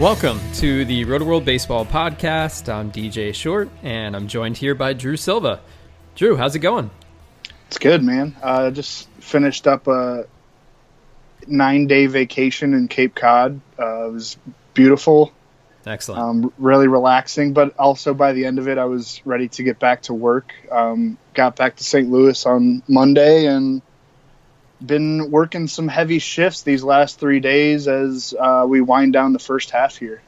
Welcome to the Rotoworld Baseball Podcast. I'm DJ Short, and I'm joined here by Drew Silva. Drew, how's it going? It's good, man. I uh, just finished up a nine day vacation in Cape Cod. Uh, it was beautiful. Excellent. Um, really relaxing, but also by the end of it, I was ready to get back to work. Um, got back to St. Louis on Monday and been working some heavy shifts these last three days as uh, we wind down the first half here.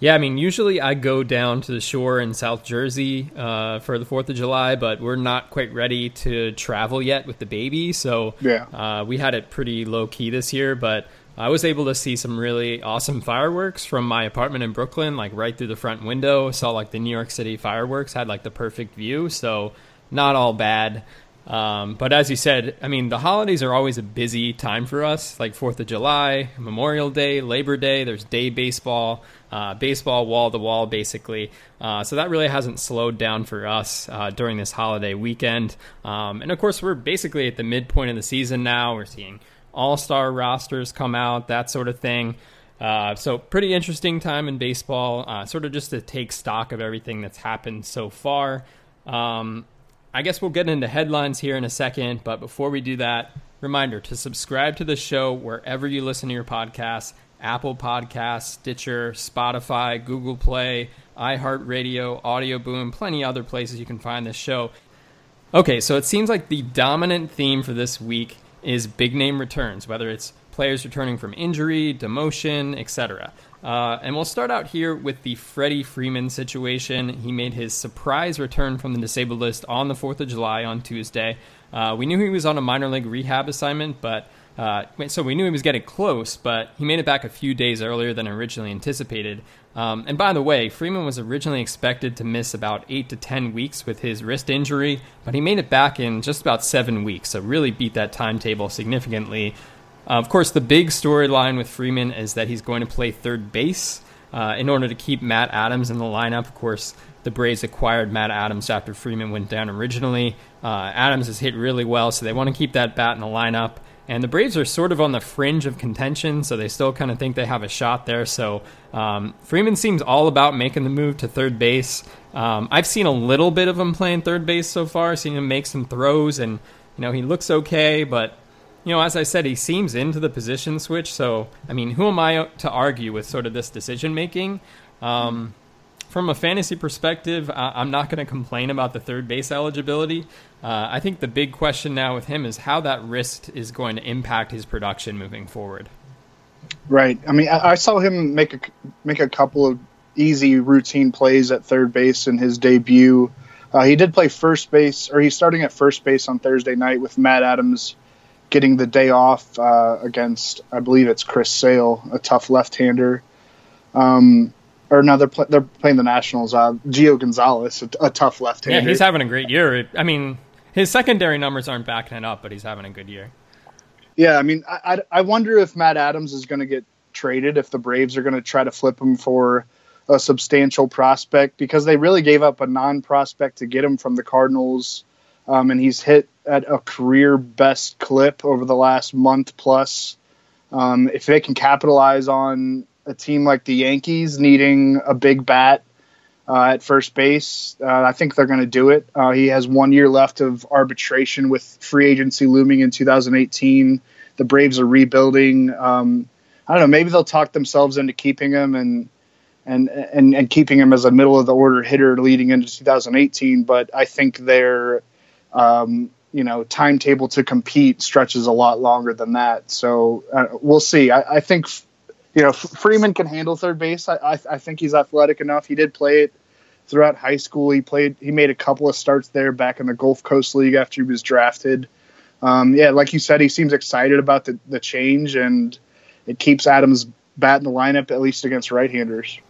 Yeah, I mean, usually I go down to the shore in South Jersey uh, for the Fourth of July, but we're not quite ready to travel yet with the baby, so yeah, uh, we had it pretty low key this year. But I was able to see some really awesome fireworks from my apartment in Brooklyn, like right through the front window. Saw like the New York City fireworks, had like the perfect view, so not all bad. Um, but as you said, I mean, the holidays are always a busy time for us, like Fourth of July, Memorial Day, Labor Day. There's day baseball, uh, baseball wall to wall, basically. Uh, so that really hasn't slowed down for us uh, during this holiday weekend. Um, and of course, we're basically at the midpoint of the season now. We're seeing all star rosters come out, that sort of thing. Uh, so pretty interesting time in baseball, uh, sort of just to take stock of everything that's happened so far. Um, I guess we'll get into headlines here in a second, but before we do that, reminder to subscribe to the show wherever you listen to your podcasts Apple Podcasts, Stitcher, Spotify, Google Play, iHeartRadio, Audio Boom, plenty other places you can find this show. Okay, so it seems like the dominant theme for this week is big name returns, whether it's players returning from injury, demotion, etc. Uh, and we'll start out here with the Freddie Freeman situation. He made his surprise return from the disabled list on the 4th of July on Tuesday. Uh, we knew he was on a minor league rehab assignment, but uh, so we knew he was getting close, but he made it back a few days earlier than originally anticipated. Um, and by the way, Freeman was originally expected to miss about eight to ten weeks with his wrist injury, but he made it back in just about seven weeks, so really beat that timetable significantly. Uh, of course, the big storyline with Freeman is that he's going to play third base uh, in order to keep Matt Adams in the lineup. Of course, the Braves acquired Matt Adams after Freeman went down originally. Uh, Adams has hit really well, so they want to keep that bat in the lineup. And the Braves are sort of on the fringe of contention, so they still kind of think they have a shot there. So um, Freeman seems all about making the move to third base. Um, I've seen a little bit of him playing third base so far, seen him make some throws, and you know he looks okay, but you know, as I said, he seems into the position switch. So, I mean, who am I to argue with sort of this decision making? Um, from a fantasy perspective, I'm not going to complain about the third base eligibility. Uh, I think the big question now with him is how that wrist is going to impact his production moving forward. Right. I mean, I, I saw him make a make a couple of easy routine plays at third base in his debut. Uh, he did play first base, or he's starting at first base on Thursday night with Matt Adams getting the day off uh, against, I believe it's Chris Sale, a tough left-hander. Um, or no, they're, they're playing the Nationals. Uh, Gio Gonzalez, a, a tough left-hander. Yeah, he's having a great year. I mean, his secondary numbers aren't backing it up, but he's having a good year. Yeah, I mean, I, I, I wonder if Matt Adams is going to get traded, if the Braves are going to try to flip him for a substantial prospect, because they really gave up a non-prospect to get him from the Cardinals um, and he's hit at a career best clip over the last month plus. Um, if they can capitalize on a team like the Yankees needing a big bat, uh, at first base. Uh, I think they're going to do it. Uh, he has one year left of arbitration with free agency looming in 2018. The Braves are rebuilding. Um, I don't know. Maybe they'll talk themselves into keeping him and and and and keeping him as a middle of the order hitter leading into 2018. But I think their um, you know timetable to compete stretches a lot longer than that. So uh, we'll see. I, I think you know, Freeman can handle third base. I, I, I, think he's athletic enough. He did play it throughout high school. He played. He made a couple of starts there back in the Gulf Coast League after he was drafted. Um, yeah, like you said, he seems excited about the, the change, and it keeps Adams bat in the lineup at least against right-handers.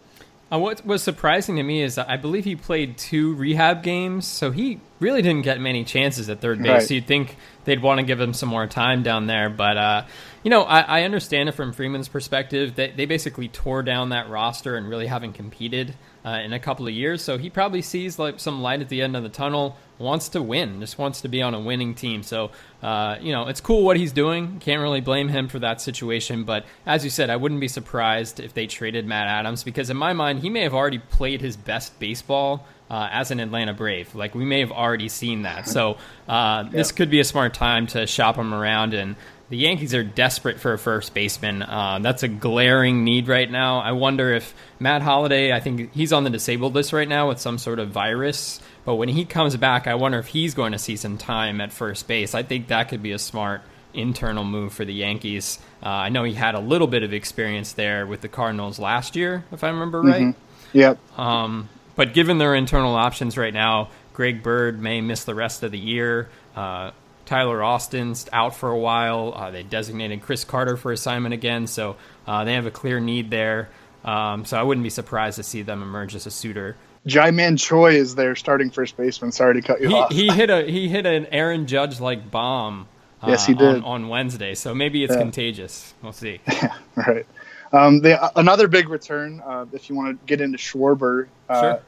Uh, what was surprising to me is that I believe he played two rehab games, so he really didn't get many chances at third base. Right. So you'd think they'd want to give him some more time down there, but uh, you know, I, I, understand it from Freeman's perspective. That they basically tore down that roster and really haven't competed uh, in a couple of years. So he probably sees like some light at the end of the tunnel. Wants to win, just wants to be on a winning team. So uh, you know, it's cool what he's doing. Can't really blame him for that situation. But as you said, I wouldn't be surprised if they traded Matt Adams because in my mind, he may have already played his best baseball. Uh, as an Atlanta Brave. Like we may have already seen that. So uh, this could be a smart time to shop him around and the Yankees are desperate for a first baseman. Uh, that's a glaring need right now. I wonder if Matt Holliday, I think he's on the disabled list right now with some sort of virus. But when he comes back, I wonder if he's going to see some time at first base. I think that could be a smart internal move for the Yankees. Uh, I know he had a little bit of experience there with the Cardinals last year, if I remember right. Mm-hmm. Yep. Um, but given their internal options right now, Greg Bird may miss the rest of the year. Uh, Tyler Austin's out for a while. Uh, they designated Chris Carter for assignment again, so uh, they have a clear need there. Um, so I wouldn't be surprised to see them emerge as a suitor. Ji-Man Choi is their starting first baseman. Sorry to cut you he, off. He hit a he hit an Aaron Judge like bomb. Uh, yes, he did on, on, Wednesday. So maybe it's yeah. contagious. We'll see. Yeah, right. Um, the, another big return, uh, if you want to get into Schwarber, uh, sure.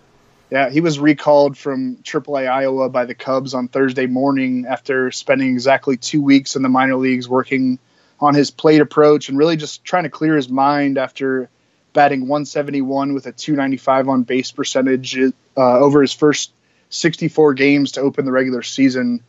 Yeah, he was recalled from AAA Iowa by the Cubs on Thursday morning after spending exactly two weeks in the minor leagues working on his plate approach and really just trying to clear his mind after batting 171 with a 295 on base percentage uh, over his first 64 games to open the regular season.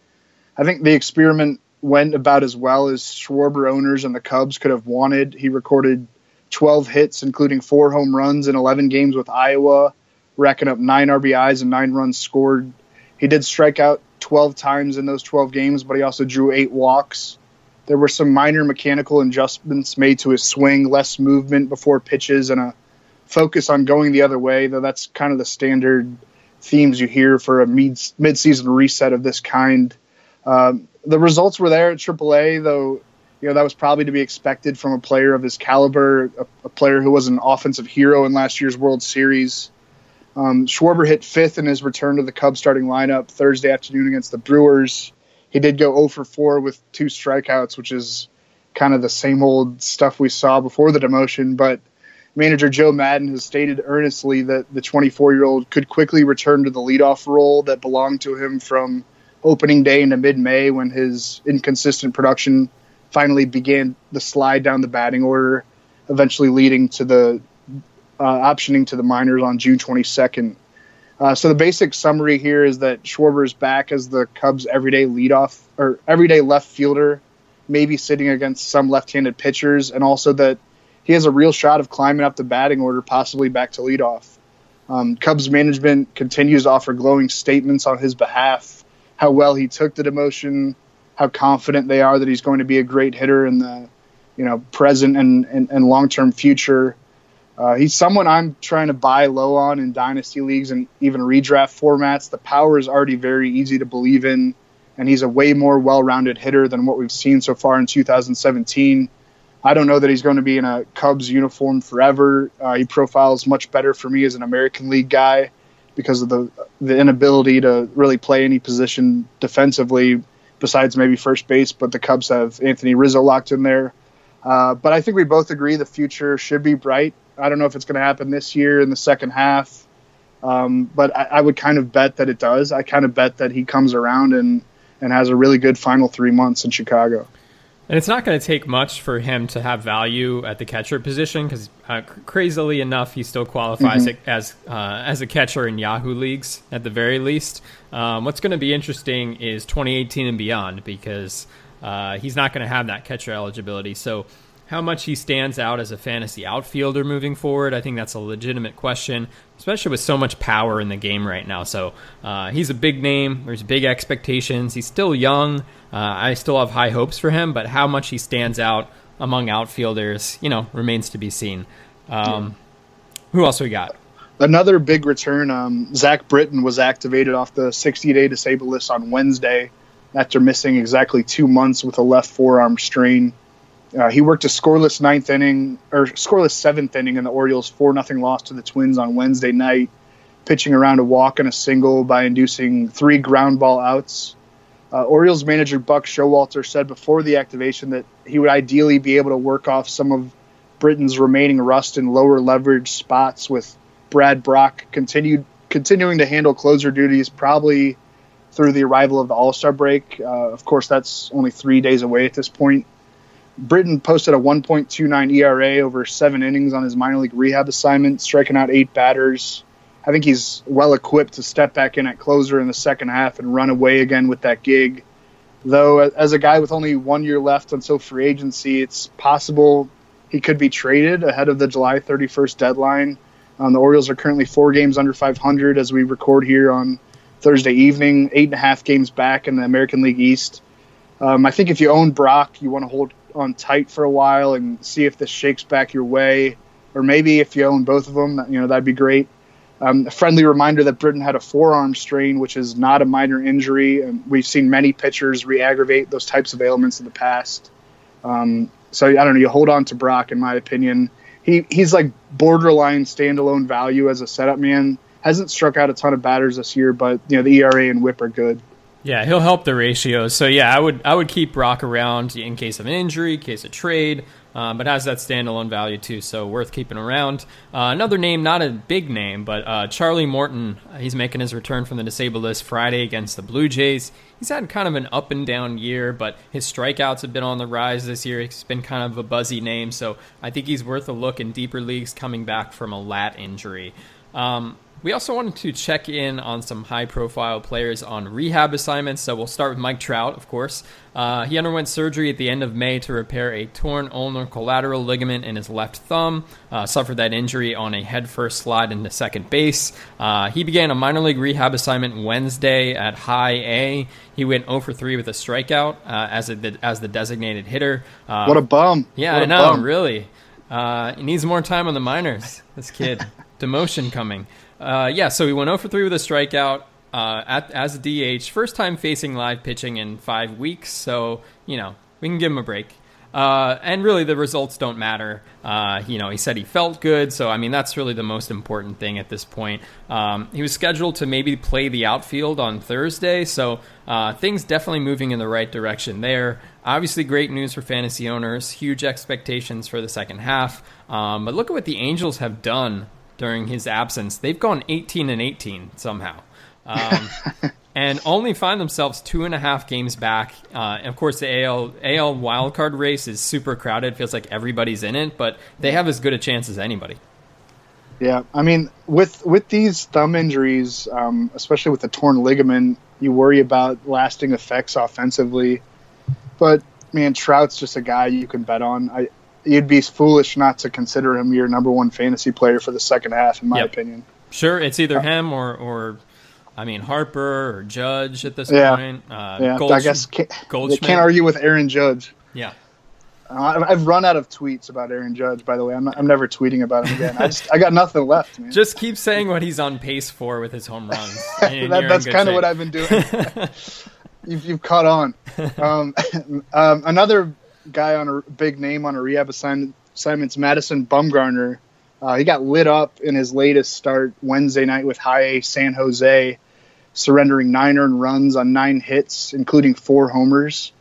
I think the experiment went about as well as Schwarber owners and the Cubs could have wanted. He recorded 12 hits, including four home runs in 11 games with Iowa racking up nine RBIs and nine runs scored. He did strike out 12 times in those 12 games, but he also drew eight walks. There were some minor mechanical adjustments made to his swing, less movement before pitches, and a focus on going the other way, though that's kind of the standard themes you hear for a mid season reset of this kind. Um, the results were there at AAA, though. You know that was probably to be expected from a player of his caliber, a, a player who was an offensive hero in last year's World Series. Um, Schwarber hit fifth in his return to the Cubs starting lineup Thursday afternoon against the Brewers. He did go 0 for 4 with two strikeouts, which is kind of the same old stuff we saw before the demotion. But manager Joe Maddon has stated earnestly that the 24 year old could quickly return to the leadoff role that belonged to him from opening day into mid May when his inconsistent production finally began the slide down the batting order, eventually leading to the uh, optioning to the minors on June 22nd. Uh, so the basic summary here is that Schwarber is back as the Cubs' everyday leadoff or everyday left fielder, maybe sitting against some left-handed pitchers, and also that he has a real shot of climbing up the batting order, possibly back to leadoff. Um, Cubs management continues to offer glowing statements on his behalf, how well he took the demotion, how confident they are that he's going to be a great hitter in the you know present and, and, and long-term future. Uh, he's someone I'm trying to buy low on in dynasty leagues and even redraft formats. The power is already very easy to believe in, and he's a way more well-rounded hitter than what we've seen so far in 2017. I don't know that he's going to be in a Cubs uniform forever. Uh, he profiles much better for me as an American League guy because of the the inability to really play any position defensively besides maybe first base. But the Cubs have Anthony Rizzo locked in there. Uh, but I think we both agree the future should be bright I don't know if it's going to happen this year in the second half, um, but I, I, would kind of bet that it does. I kind of bet that he comes around and and has a really good final three months in Chicago. And it's not going to take much for him to have value at the catcher position because, uh, crazily enough, he still qualifies mm-hmm. as uh, as a catcher in Yahoo leagues at the very least. Um, what's going to be interesting is 2018 and beyond because uh, he's not going to have that catcher eligibility. So how much he stands out as a fantasy outfielder moving forward, I think that's a legitimate question, especially with so much power in the game right now. So uh, he's a big name. There's big expectations. He's still young. Uh, I still have high hopes for him, but how much he stands out among outfielders, you know, remains to be seen. Um. Who else we got? Another big return. Um, Zach Britton was activated off the 60-day disabled list on Wednesday after missing exactly two months with a left forearm strain. Uh, he worked a scoreless ninth inning or scoreless seventh inning in the Orioles' four nothing loss to the Twins on Wednesday night, pitching around a walk and a single by inducing three ground ball outs. Uh, Orioles manager Buck Showalter said before the activation that he would ideally be able to work off some of Britton's remaining rust in lower leverage spots with Brad Brach continued continuing to handle closer duties probably through the arrival of the All Star break. Uh, of course, that's only three days away at this point. Britton posted a 1.29 ERA over seven innings on his minor league rehab assignment, striking out eight batters. I think he's well equipped to step back in at closer in the second half and run away again with that gig. Though, as a guy with only one year left until free agency, it's possible he could be traded ahead of the July 31st deadline. Um, the Orioles are currently four games under 500 as we record here on Thursday evening, eight and a half games back in the American League East. Um, I think if you own Brach, you want to hold on tight for a while and see if this shakes back your way. Or maybe if you own both of them, you know that'd be great. Um, a friendly reminder that Britton had a forearm strain, which is not a minor injury. And we've seen many pitchers re-aggravate those types of ailments in the past. Um, so I don't know. You hold on to Brach, in my opinion. He he's like borderline standalone value as a setup man. Hasn't struck out a ton of batters this year, but you know the ERA and WHIP are good. Yeah, he'll help the ratios. So yeah, I would I would keep Brach around in case of an injury, case of trade, um, but has that standalone value too, so worth keeping around. Uh, another name, not a big name, but uh, Charlie Morton. He's making his return from the disabled list Friday against the Blue Jays. He's had kind of an up and down year, but his strikeouts have been on the rise this year. He's been kind of a buzzy name, so I think he's worth a look in deeper leagues coming back from a lat injury. Um, we also wanted to check in on some high profile players on rehab assignments. So we'll start with Mike Trout, of course. Uh, he underwent surgery at the end of May to repair a torn ulnar collateral ligament in his left thumb. Uh, suffered that injury on a headfirst slide into second base. Uh, he began a minor league rehab assignment Wednesday at High A. He went 0 for 3 with a strikeout uh, as, a, as the designated hitter. Uh, what a bum. Yeah, what I know, bum. really. Uh, he needs more time on the minors, this kid. Demotion coming. Uh, yeah, so he went 0 for 3 with a strikeout uh, at, as a DH. First time facing live pitching in five weeks, so, you know, we can give him a break. Uh, and really, the results don't matter. Uh, you know, he said he felt good, so I mean, that's really the most important thing at this point. Um, he was scheduled to maybe play the outfield on Thursday, so uh, things definitely moving in the right direction there. Obviously, great news for fantasy owners. Huge expectations for the second half. Um, but look at what the Angels have done during his absence. They've gone 18 and 18 somehow. Um, and only find themselves two and a half games back. Uh, of course, the AL AL wildcard race is super crowded. Feels like everybody's in it, but they have as good a chance as anybody. Yeah, I mean, with with these thumb injuries, um, especially with the torn ligament, you worry about lasting effects offensively. But man, Trout's just a guy you can bet on. I you'd be foolish not to consider him your number one fantasy player for the second half, in my yep. opinion. Sure, it's either uh, him or, or I mean Harper or Judge at this yeah, point. Uh, yeah, Goldsch- I guess can't, can't argue with Aaron Judge. Yeah. Uh, I've run out of tweets about Aaron Judge. By the way, I'm, not, I'm never tweeting about him again. I just I got nothing left. Man. Just keep saying what he's on pace for with his home runs. that, that's kind of what I've been doing. you've, you've caught on. Um, um, another guy on a big name on a rehab assignment, assignments, Madison Bumgarner. Uh, he got lit up in his latest start Wednesday night with High A San Jose, surrendering nine earned runs on nine hits, including four homers.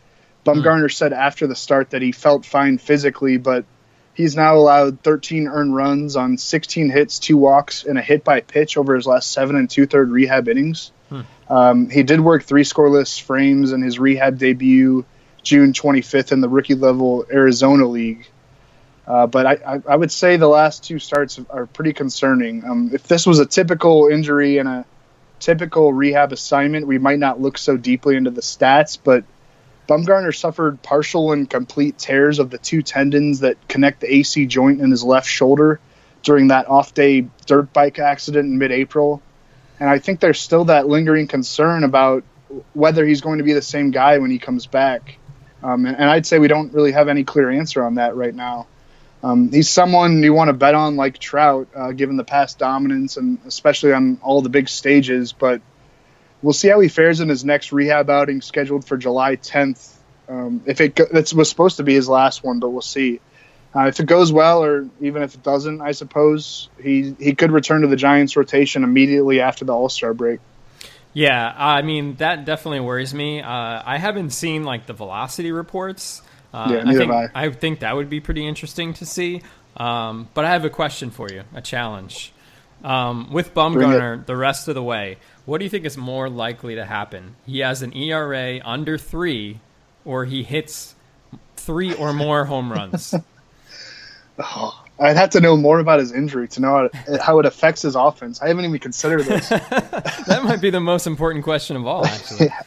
Bumgarner mm. said after the start that he felt fine physically, but he's now allowed 13 earned runs on 16 hits, two walks, and a hit by pitch over his last seven and two third rehab innings. Hmm. Um, he did work three scoreless frames in his rehab debut June 25th in the rookie level Arizona League. Uh, but I, I, I, would say the last two starts are pretty concerning. Um, if this was a typical injury and a typical rehab assignment, we might not look so deeply into the stats. But Bumgarner suffered partial and complete tears of the two tendons that connect the AC joint in his left shoulder during that off day dirt bike accident in mid April. And I think there's still that lingering concern about whether he's going to be the same guy when he comes back. Um, and, and, I'd say we don't really have any clear answer on that right now. Um, he's someone you want to bet on like Trout, uh, given the past dominance and especially on all the big stages. But we'll see how he fares in his next rehab outing scheduled for July 10th. Um, if it that was supposed to be his last one, but we'll see. Uh, if it goes well, or even if it doesn't, I suppose he he could return to the Giants rotation immediately after the All Star break. Yeah, I mean that definitely worries me. Uh, I haven't seen like the velocity reports. Uh, yeah, neither I think, I. I think that would be pretty interesting to see. Um, but I have a question for you, a challenge. Um, with Bumgarner the rest of the way, what do you think is more likely to happen? He has an ERA under three, or he hits three or more home runs? oh, I'd have to know more about his injury to know how it, how it affects his offense. I haven't even considered this. that might be the most important question of all. Actually, yeah.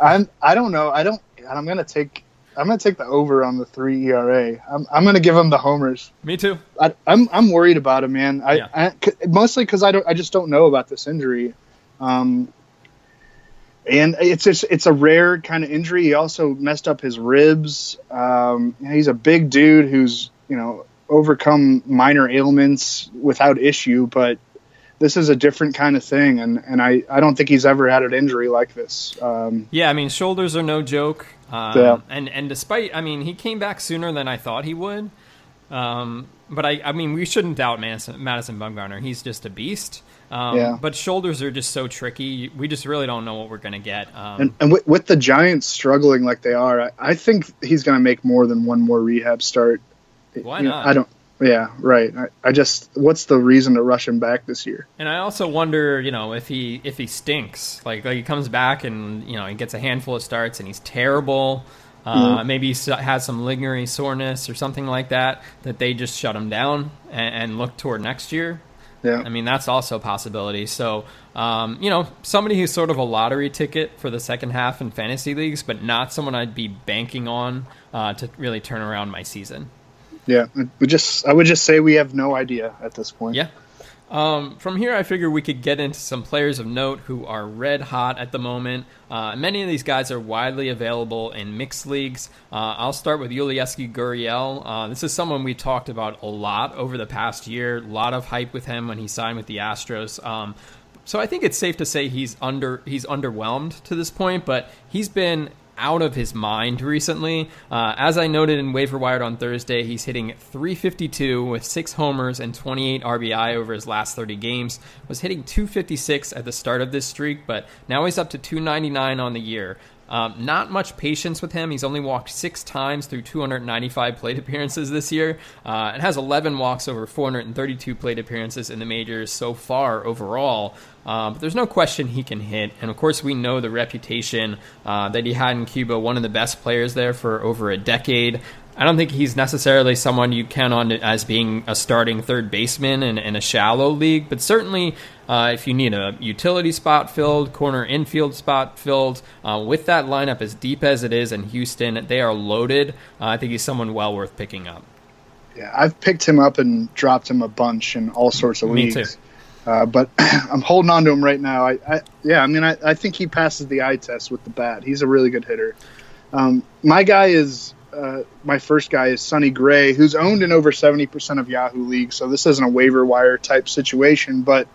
I'm. I don't know. I don't. I'm gonna take. I'm gonna take the over on the three ERA. I'm. I'm gonna give him the homers. Me too. I, am I'm, I'm worried about him, man. I, yeah. I mostly because I don't. I just don't know about this injury. Um, and it's just it's a rare kind of injury. He also messed up his ribs. Um, he's a big dude who's you know overcome minor ailments without issue, but this is a different kind of thing, and, and I, I don't think he's ever had an injury like this. Um, yeah, I mean shoulders are no joke. Um, yeah. and and despite I mean he came back sooner than I thought he would. Um, but I I mean we shouldn't doubt Madison, Madison Bumgarner. He's just a beast. Um, yeah. But shoulders are just so tricky. We just really don't know what we're going to get. Um, and, and with, with, the Giants struggling like they are, I, I think he's going to make more than one more rehab start why not? Know, I don't. Yeah, right. I, I, just what's the reason to rush him back this year? And I also wonder, you know, if he if he stinks, like like he comes back and you know he gets a handful of starts and he's terrible. Uh, mm-hmm. Maybe he has some lingering soreness or something like that. That they just shut him down and, and look toward next year. Yeah. I mean that's also a possibility. So um, you know, somebody who's sort of a lottery ticket for the second half in fantasy leagues, but not someone I'd be banking on uh, to really turn around my season. Yeah, we just I would just say we have no idea at this point. Yeah. Um, from here, I figure we could get into some players of note who are red hot at the moment. Uh, many of these guys are widely available in mixed leagues. Uh, I'll start with Yulieski Gurriel. Uh, this is someone we talked about a lot over the past year. A lot of hype with him when he signed with the Astros. Um, so I think it's safe to say he's under he's underwhelmed to this point, but he's been out of his mind recently. Uh, as I noted in Waiver Wired on Thursday, he's hitting 352 with six homers and 28 RBI over his last 30 games. Was hitting 256 at the start of this streak, but now he's up to 299 on the year. Um, not much patience with him. He's only walked six times through 295 plate appearances this year, uh, and has 11 walks over 432 plate appearances in the majors so far overall. Uh, but there's no question he can hit, and of course we know the reputation uh, that he had in Cuba. One of the best players there for over a decade. I don't think he's necessarily someone you count on as being a starting third baseman in, in a shallow league, but certainly uh, if you need a utility spot filled, corner infield spot filled, uh, with that lineup as deep as it is in Houston, they are loaded. Uh, I think he's someone well worth picking up. Yeah, I've picked him up and dropped him a bunch in all sorts of Me leagues. Uh, but I'm holding on to him right now. I, I yeah, I mean, I, I, think he passes the eye test with the bat. He's a really good hitter. Um, my guy is uh, my first guy is Sonny Gray, who's owned in over 70% of Yahoo League. So this isn't a waiver wire type situation, but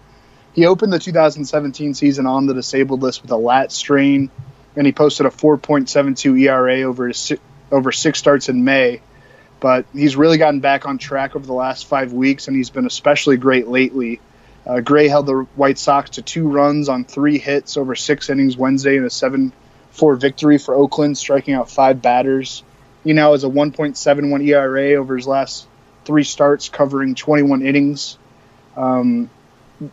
he opened the 2017 season on the disabled list with a lat strain, and he posted a 4.72 ERA over his over six starts in May. But he's really gotten back on track over the last five weeks, and he's been especially great lately. Uh, Gray held the White Sox to two runs on three hits over six innings Wednesday in a 7 4 victory for Oakland, striking out five batters. He now has a 1.71 ERA over his last three starts, covering 21 innings. Um,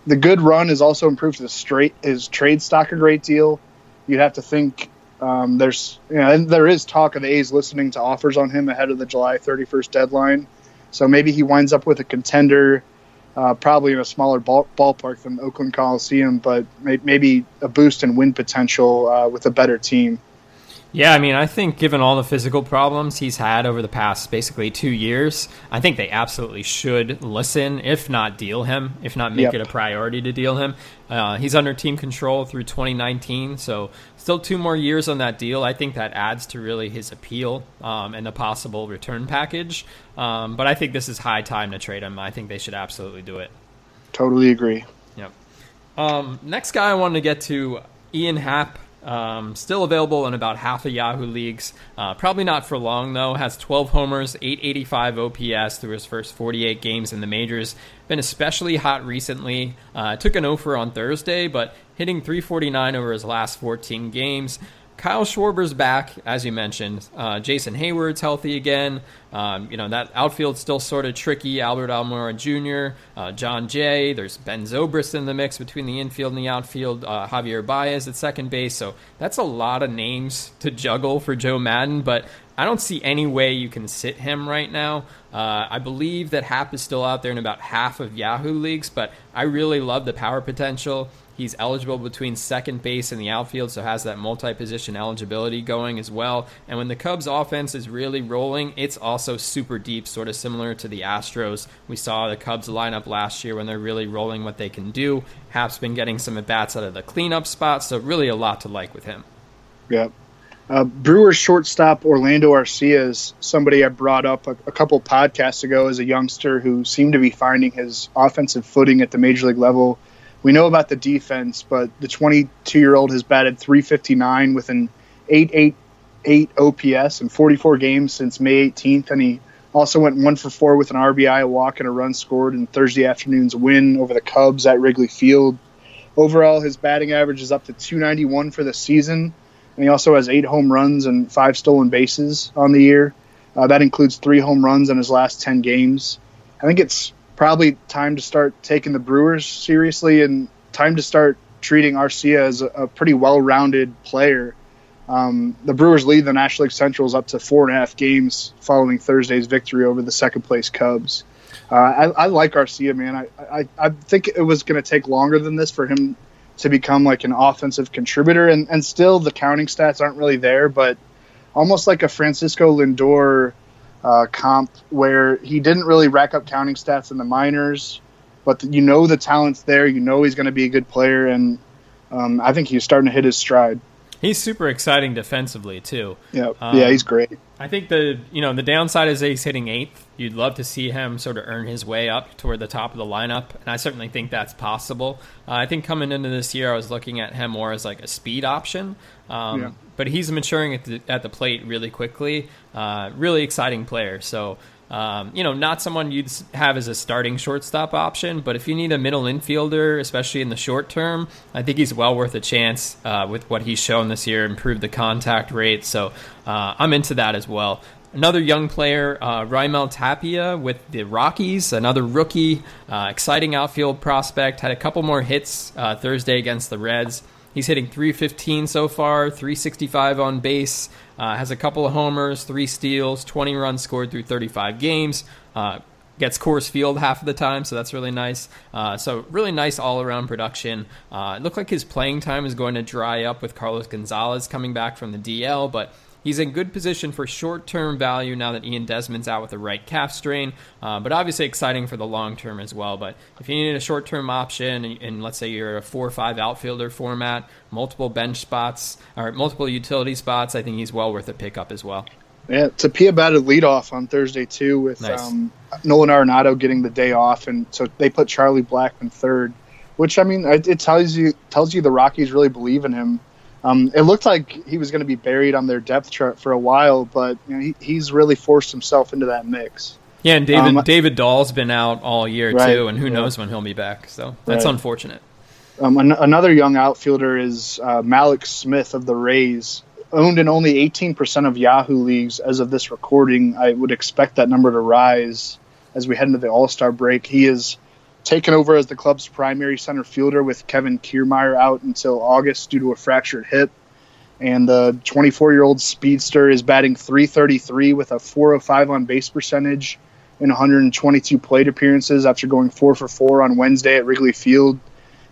the good run has also improved his straight his trade stock a great deal. You'd have to think Um, there's you know, there is talk of the A's listening to offers on him ahead of the July 31st deadline. So maybe he winds up with a contender, uh, probably in a smaller ball, ballpark than Oakland Coliseum, but may, maybe a boost in win potential uh, with a better team. Yeah, I mean, I think given all the physical problems he's had over the past basically two years, I think they absolutely should listen, if not deal him, if not make yep. it a priority to deal him. Uh, he's under team control through 2019, so still two more years on that deal. I think that adds to really his appeal um, and the possible return package. Um, but I think this is high time to trade him. I think they should absolutely do it. Totally agree. Yep. Um, next guy I wanted to get to, Ian Happ. Um, still available in about half of Yahoo leagues. Uh, probably not for long though. Has 12 homers, 885 OPS through his first 48 games in the majors. Been especially hot recently. Uh, took an offer on Thursday, but hitting 349 over his last 14 games. Kyle Schwarber's back, as you mentioned. Uh, Jason Heyward's healthy again. Um, you know, that outfield's still sort of tricky. Albert Almora Jr., uh, Jon Jay. There's Ben Zobrist in the mix between the infield and the outfield. Uh, Javier Baez at second base. So that's a lot of names to juggle for Joe Maddon, but I don't see any way you can sit him right now. Uh, I believe that Happ is still out there in about half of Yahoo leagues, but I really love the power potential. He's eligible between second base and the outfield, so has that multi position eligibility going as well. And when the Cubs offense is really rolling, it's also super deep, sort of similar to the Astros. We saw the Cubs lineup last year when they're really rolling what they can do. Happ's been getting some at bats out of the cleanup spot, so really a lot to like with him. Yep. Uh, Brewers shortstop Orlando Arcia is somebody I brought up a, a, couple podcasts ago as a youngster who seemed to be finding his offensive footing at the major league level we know about the defense, but the 22 year old has batted 359 with an 888 OPS in 44 games since May 18th, and he also went one for four with an RBI, a walk, and a run scored in Thursday afternoon's win over the Cubs at Wrigley Field. Overall, his batting average is up to 291 for the season, and he also has eight home runs and five stolen bases on the year. Uh, that includes three home runs in his last 10 games. I think it's probably time to start taking the Brewers seriously and time to start treating Arcia as a, a pretty well-rounded player. Um, the Brewers lead the National League Centrals up to four and a half games following Thursday's victory over the second place Cubs. Uh, I, I, like Arcia, man. I, I, I think it was going to take longer than this for him to become like an offensive contributor, and, and still the counting stats aren't really there, but almost like a Francisco Lindor uh, comp where he didn't really rack up counting stats in the minors, but you know the talent's there. You know he's going to be a good player, and um, I think he's starting to hit his stride. He's super exciting defensively too. Yeah, um, yeah, he's great. I think the you know the downside is that he's hitting eighth. You'd love to see him sort of earn his way up toward the top of the lineup, and I certainly think that's possible. Uh, I think coming into this year, I was looking at him more as like a speed option. Um, yeah. But he's maturing at the, at the plate really quickly. Uh, really exciting player. So um, you know, not someone you'd have as a starting shortstop option, but if you need a middle infielder, especially in the short term, I think he's well worth a chance uh, with what he's shown this year, improved the contact rate. So uh, I'm into that as well. Another young player, uh, Raimel Tapia with the Rockies, another rookie, uh, exciting outfield prospect. Had a couple more hits uh, Thursday against the Reds. He's hitting 315 so far, 365 on base. Uh, has a couple of homers, three steals, 20 runs scored through 35 games. Uh, gets Coors Field half of the time, so that's really nice. Uh, so really nice all around production. Uh, it looked like his playing time is going to dry up with Carlos Gonzalez coming back from the DL, but He's in good position for short term value now that Ian Desmond's out with the right calf strain, uh, but obviously exciting for the long term as well. But if you need a short term option, and, and, let's say you're a four or five outfielder format, multiple bench spots, or multiple utility spots, I think he's well worth a pickup as well. Yeah, Tapia batted leadoff on Thursday too, with nice. um, Nolan Arenado getting the day off, and so they put Charlie Blackmon third, which I mean it tells you tells you the Rockies really believe in him. Um, it looked like he was going to be buried on their depth chart for a while, but you know, he, he's really forced himself into that mix. Yeah, and David um, David Dahl's been out all year right, too, and who yeah. knows when he'll be back. So that's right. unfortunate. Um, an- another young outfielder is uh, Mallex Smith of the Rays, owned in only 18% of Yahoo leagues as of this recording. I would expect that number to rise as we head into the All Star break. He is taken over as the club's primary center fielder with Kevin Kiermaier out until August due to a fractured hip. and the 24 year old speedster is batting 333 with a 405 on base percentage in 122 plate appearances after going four for four on Wednesday at Wrigley Field.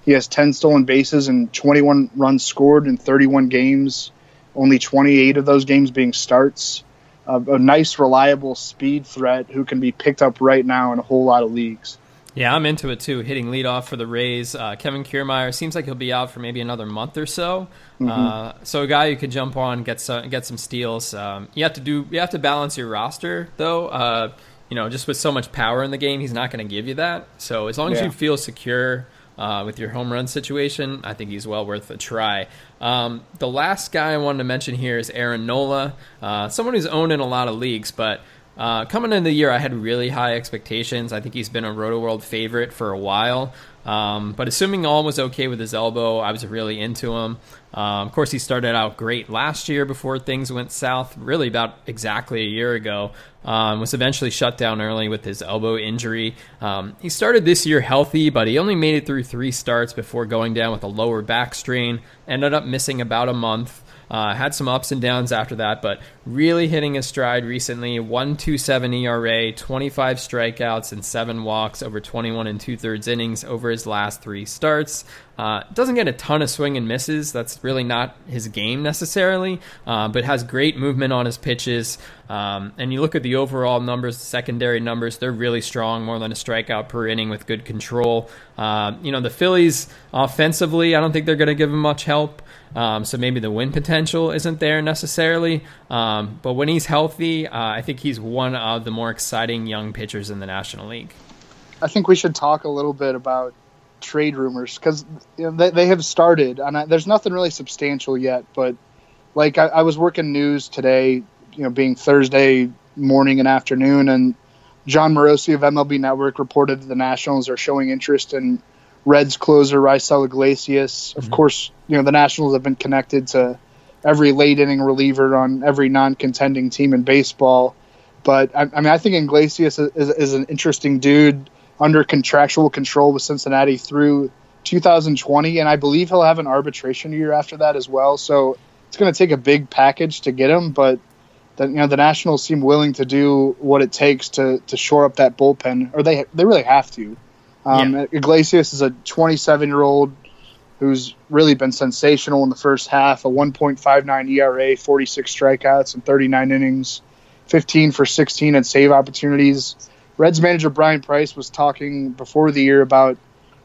He has 10 stolen bases and 21 runs scored in 31 games, only 28 of those games being starts. A nice, reliable speed threat who can be picked up right now in a whole lot of leagues. Yeah, I'm into it too. Hitting leadoff for the Rays. Uh, Kevin Kiermaier seems like he'll be out for maybe another month or so. Mm-hmm. Uh, so a guy you could jump on, get some, get some steals. Um, you have to do you have to balance your roster though. Uh, you know, just with so much power in the game, he's not going to give you that. So as long as you feel secure uh, with your home run situation, I think he's well worth a try. Um, the last guy I wanted to mention here is Aaron Nola, uh, someone who's owned in a lot of leagues, but uh, coming into the year, I had really high expectations. I think he's been a Rotoworld favorite for a while. Um, but assuming all was okay with his elbow, I was really into him. Um, of course, he started out great last year before things went south, really about exactly a year ago. Um, was eventually shut down early with his elbow injury. Um, he started this year healthy, but he only made it through three starts before going down with a lower back strain. Ended up missing about a month. Uh, had some ups and downs after that, but really hitting his stride recently. 1.27 ERA, 25 strikeouts, and seven walks over 21 and two thirds innings over his last three starts. Uh, doesn't get a ton of swing and misses. That's really not his game necessarily, uh, but has great movement on his pitches. Um, and you look at the overall numbers, secondary numbers, they're really strong, more than a strikeout per inning with good control. Uh, you know, the Phillies offensively, I don't think they're going to give him much help. Um, so maybe the win potential isn't there necessarily. Um, but when he's healthy, uh, I think he's one of the more exciting young pitchers in the National League. I think we should talk a little bit about trade rumors because you know, they, they, have started, and I, there's nothing really substantial yet. But like I, I was working news today, you know, being Thursday morning and afternoon, and Jon Morosi of MLB Network reported that the Nationals are showing interest in Reds closer Raisel Iglesias. Of mm-hmm. course, you know the Nationals have been connected to every late inning reliever on every non-contending team in baseball. But I, I mean, I think Iglesias is, is, is, an interesting dude under contractual control with Cincinnati through 2020, and I believe he'll have an arbitration year after that as well. So it's going to take a big package to get him, but that you know the Nationals seem willing to do what it takes to to shore up that bullpen, or they they really have to. Um, yeah. Iglesias is a 27 year old who's really been sensational in the first half. A 1.59 ERA, 46 strikeouts, and 39 innings, 15 for 16 and save opportunities. Reds manager Bryan Price was talking before the year about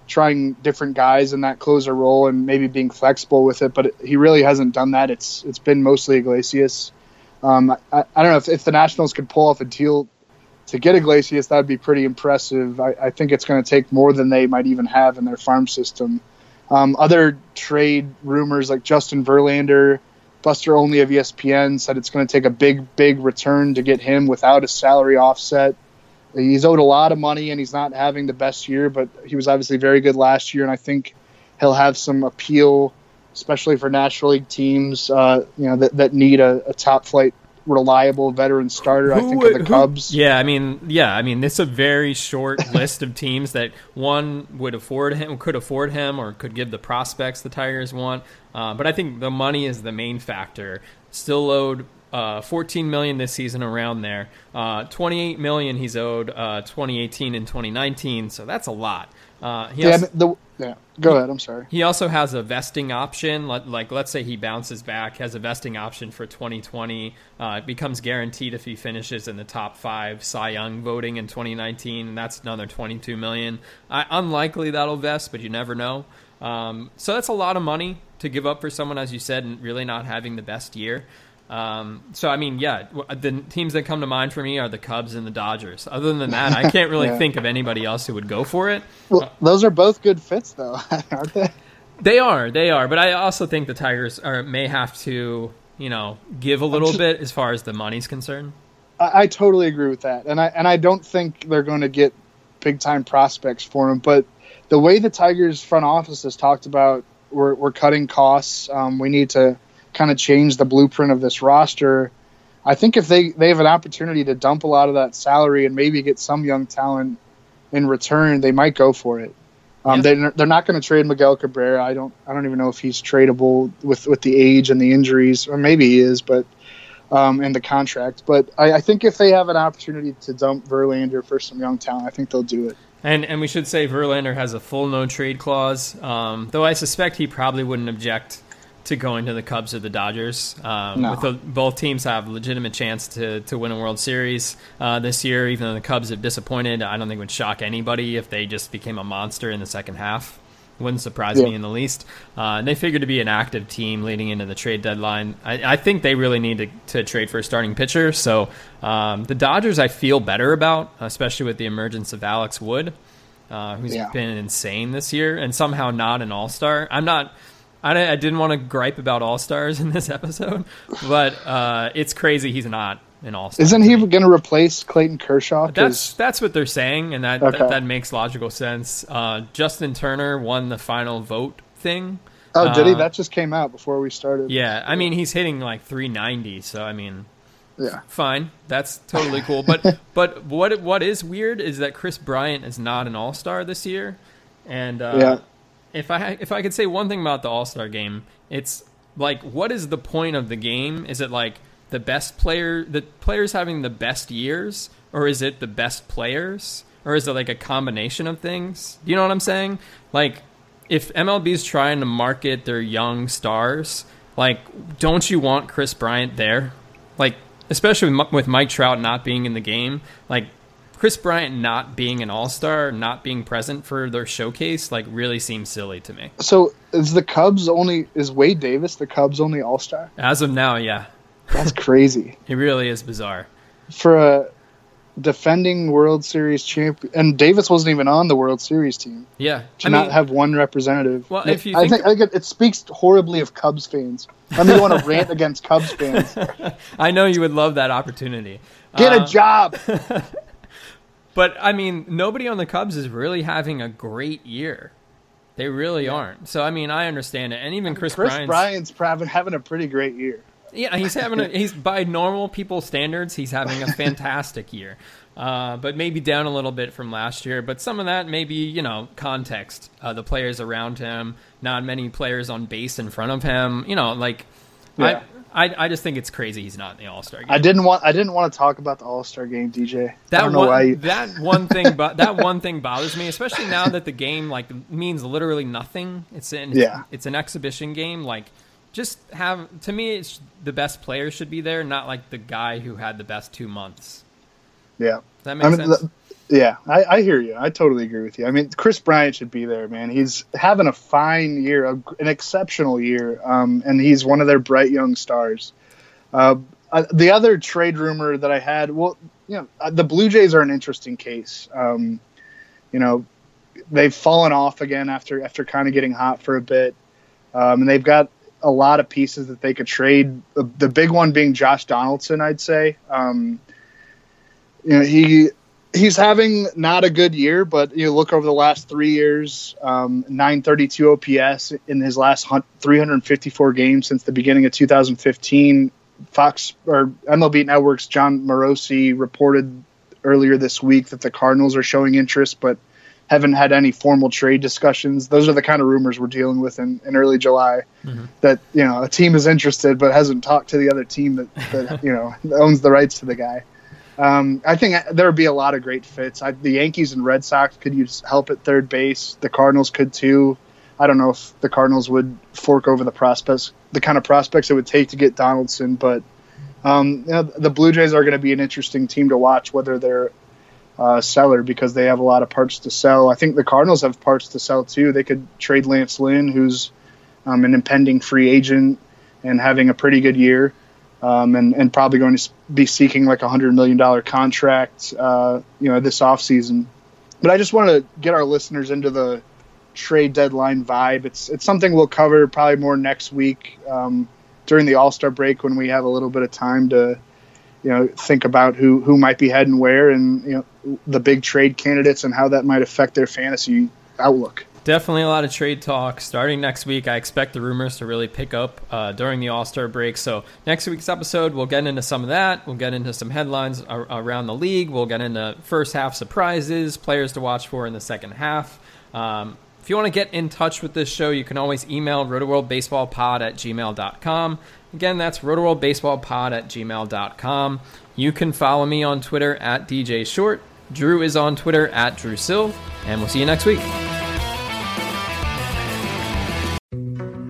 trying different guys in that closer role and maybe being flexible with it, but he really hasn't done that. It's it's been mostly Iglesias. Um, I, I, don't know if, if the Nationals could pull off a deal to get Iglesias, that'd be pretty impressive. I, I think it's going to take more than they might even have in their farm system. Um, other trade rumors like Justin Verlander, Buster Olney of ESPN said it's going to take a big, big return to get him without a salary offset. He's owed a lot of money and he's not having the best year, but he was obviously very good last year, and I think he'll have some appeal, especially for National League teams, uh, you know, that, that need a, a top flight reliable veteran starter. Who, I think of the who, Cubs. Yeah, I mean, yeah, I mean, it's a very short list of teams that one would afford him, could afford him, or could give the prospects the Tigers want. Uh, but I think the money is the main factor. Still owed uh, 14 million this season around there. Uh, 28 million he's owed uh, 2018 and 2019, so that's a lot. Uh, yeah, also, the, yeah. Go ahead. I'm sorry. He also has a vesting option. Like, let's say he bounces back, has a vesting option for 2020. Uh, it becomes guaranteed if he finishes in the top five Cy Young voting in 2019, and that's another 22 million. I, unlikely that'll vest, but you never know. Um, so that's a lot of money to give up for someone, as you said, and really not having the best year. Um, so I mean, yeah, the teams that come to mind for me are the Cubs and the Dodgers. Other than that, I can't really yeah. think of anybody else who would go for it. Well, those are both good fits, though, aren't they? They are, they are. But I also think the Tigers are may have to, you know, give a little just, bit as far as the money's concerned. I, I, totally agree with that, and I and I don't think they're going to get big time prospects for him. But the way the Tigers front office has talked about, we're, we're cutting costs. Um, we need to kind of change the blueprint of this roster. I think if they, they have an opportunity to dump a lot of that salary and maybe get some young talent in return, they might go for it. Um, yeah. They're they're not going to trade Miguel Cabrera. I don't I don't even know if he's tradable with with the age and the injuries, or maybe he is, but um, and the contract. But I, I think if they have an opportunity to dump Verlander for some young talent, I think they'll do it. And and we should say Verlander has a full no trade clause, um, though I suspect he probably wouldn't object to going to the Cubs or the Dodgers. Um, no. the, both teams have a legitimate chance to, to win a World Series uh, this year, even though the Cubs have disappointed. I don't think it would shock anybody if they just became a monster in the second half. Wouldn't surprise yeah. me in the least. Uh, they figure to be an active team leading into the trade deadline. I, I think they really need to, to, trade for a starting pitcher. So um, the Dodgers, I feel better about, especially with the emergence of Alex Wood, uh, who's yeah. been insane this year and somehow not an All Star. I'm not. I, I didn't want to gripe about All Stars in this episode, but uh, it's crazy he's not an All Star. Isn't he going to replace Clayton Kershaw? That's that's what they're saying, and that okay. that, that, makes logical sense. Uh, Justin Turner won the final vote thing. Oh, did he? Uh, that just came out before we started. Yeah, I mean he's hitting like 390, so I mean, yeah, fine, that's totally cool. But but what what is weird is that Kris Bryant is not an All Star this year, and uh, yeah if I if I could say one thing about the All Star game, it's like what is the point of the game? Is it like the best player, the players having the best years, or is it the best players, or is it like a combination of things? Do you know what I'm saying? Like if MLB's trying to market their young stars, like don't you want Kris Bryant there? Like especially with Mike Trout not being in the game, like Kris Bryant not being an All Star, not being present for their showcase, like really seems silly to me. So is the Cubs only is Wade Davis the Cubs only All Star? As of now, yeah. That's crazy. it really is bizarre. For a defending World Series champion, and Davis wasn't even on the World Series team. Yeah, to I not mean, have one representative. Well, if you I think, I think it, it, speaks horribly of Cubs fans. I mean, want to rant against Cubs fans. I know you would love that opportunity. Get uh, a job. But I mean, nobody on the Cubs is really having a great year. They really yeah. aren't. So I mean, I understand it, and even Chris, Kris Bryant's, Bryant's having a pretty great year. Yeah, he's having a he's by normal people standards, he's having a fantastic year. Uh, but maybe down a little bit from last year. But some of that maybe you know context, uh, the players around him, not many players on base in front of him. You know, like yeah. I, I just think it's crazy he's not in the All Star game. I didn't want I didn't want to talk about the All Star game, DJ. That one you... that one thing but that one thing bothers me, especially now that the game like means literally nothing. It's an yeah. it's an exhibition game. Like just have to me, it's the best player should be there, not like the guy who had the best two months. Yeah, Does that makes I mean, sense. The, yeah, I, I, hear you. I totally agree with you. I mean, Kris Bryant should be there, man. He's having a fine year, an exceptional year, um, and he's one of their bright young stars. Uh, uh, the other trade rumor that I had, well, you know, uh, the Blue Jays are an interesting case. Um, you know, they've fallen off again after after kind of getting hot for a bit, um, and they've got a lot of pieces that they could trade. The, the big one being Josh Donaldson, I'd say. Um, you know, he he's having not a good year, but you look over the last three years, um, 932 OPS in his last 354 games since the beginning of 2015. Fox or MLB Network's Jon Morosi reported earlier this week that the Cardinals are showing interest, but haven't had any formal trade discussions. Those are the kind of rumors we're dealing with in, in early July. Mm-hmm. That you know a team is interested but hasn't talked to the other team that, that you know owns the rights to the guy. Um, I think there would be a lot of great fits. I, the Yankees and Red Sox could use help at third base. The Cardinals could too. I don't know if the Cardinals would fork over the prospects, the kind of prospects it would take to get Donaldson, but um, you know, the Blue Jays are going to be an interesting team to watch, whether they're uh, seller because they have a lot of parts to sell. I think the Cardinals have parts to sell too. They could trade Lance Lynn, who's um, an impending free agent and having a pretty good year um, and, and probably going to be seeking like a hundred million dollar contract, uh, you know, this offseason. But I just want to get our listeners into the trade deadline vibe. It's it's something we'll cover probably more next week um, during the All Star break when we have a little bit of time to, you know, think about who who might be heading where and you know the big trade candidates and how that might affect their fantasy outlook. Definitely a lot of trade talk starting next week. I expect the rumors to really pick up uh, during the All Star break. So, next week's episode, we'll get into some of that. We'll get into some headlines ar- around the league. We'll get into first half surprises, players to watch for in the second half. Um, If you want to get in touch with this show, you can always email rotoworldbaseballpod at gmail.com. Again, that's rotoworldbaseballpod at gmail.com. You can follow me on Twitter at DJ Short. Drew is on Twitter at Drew Silv, and we'll see you next week.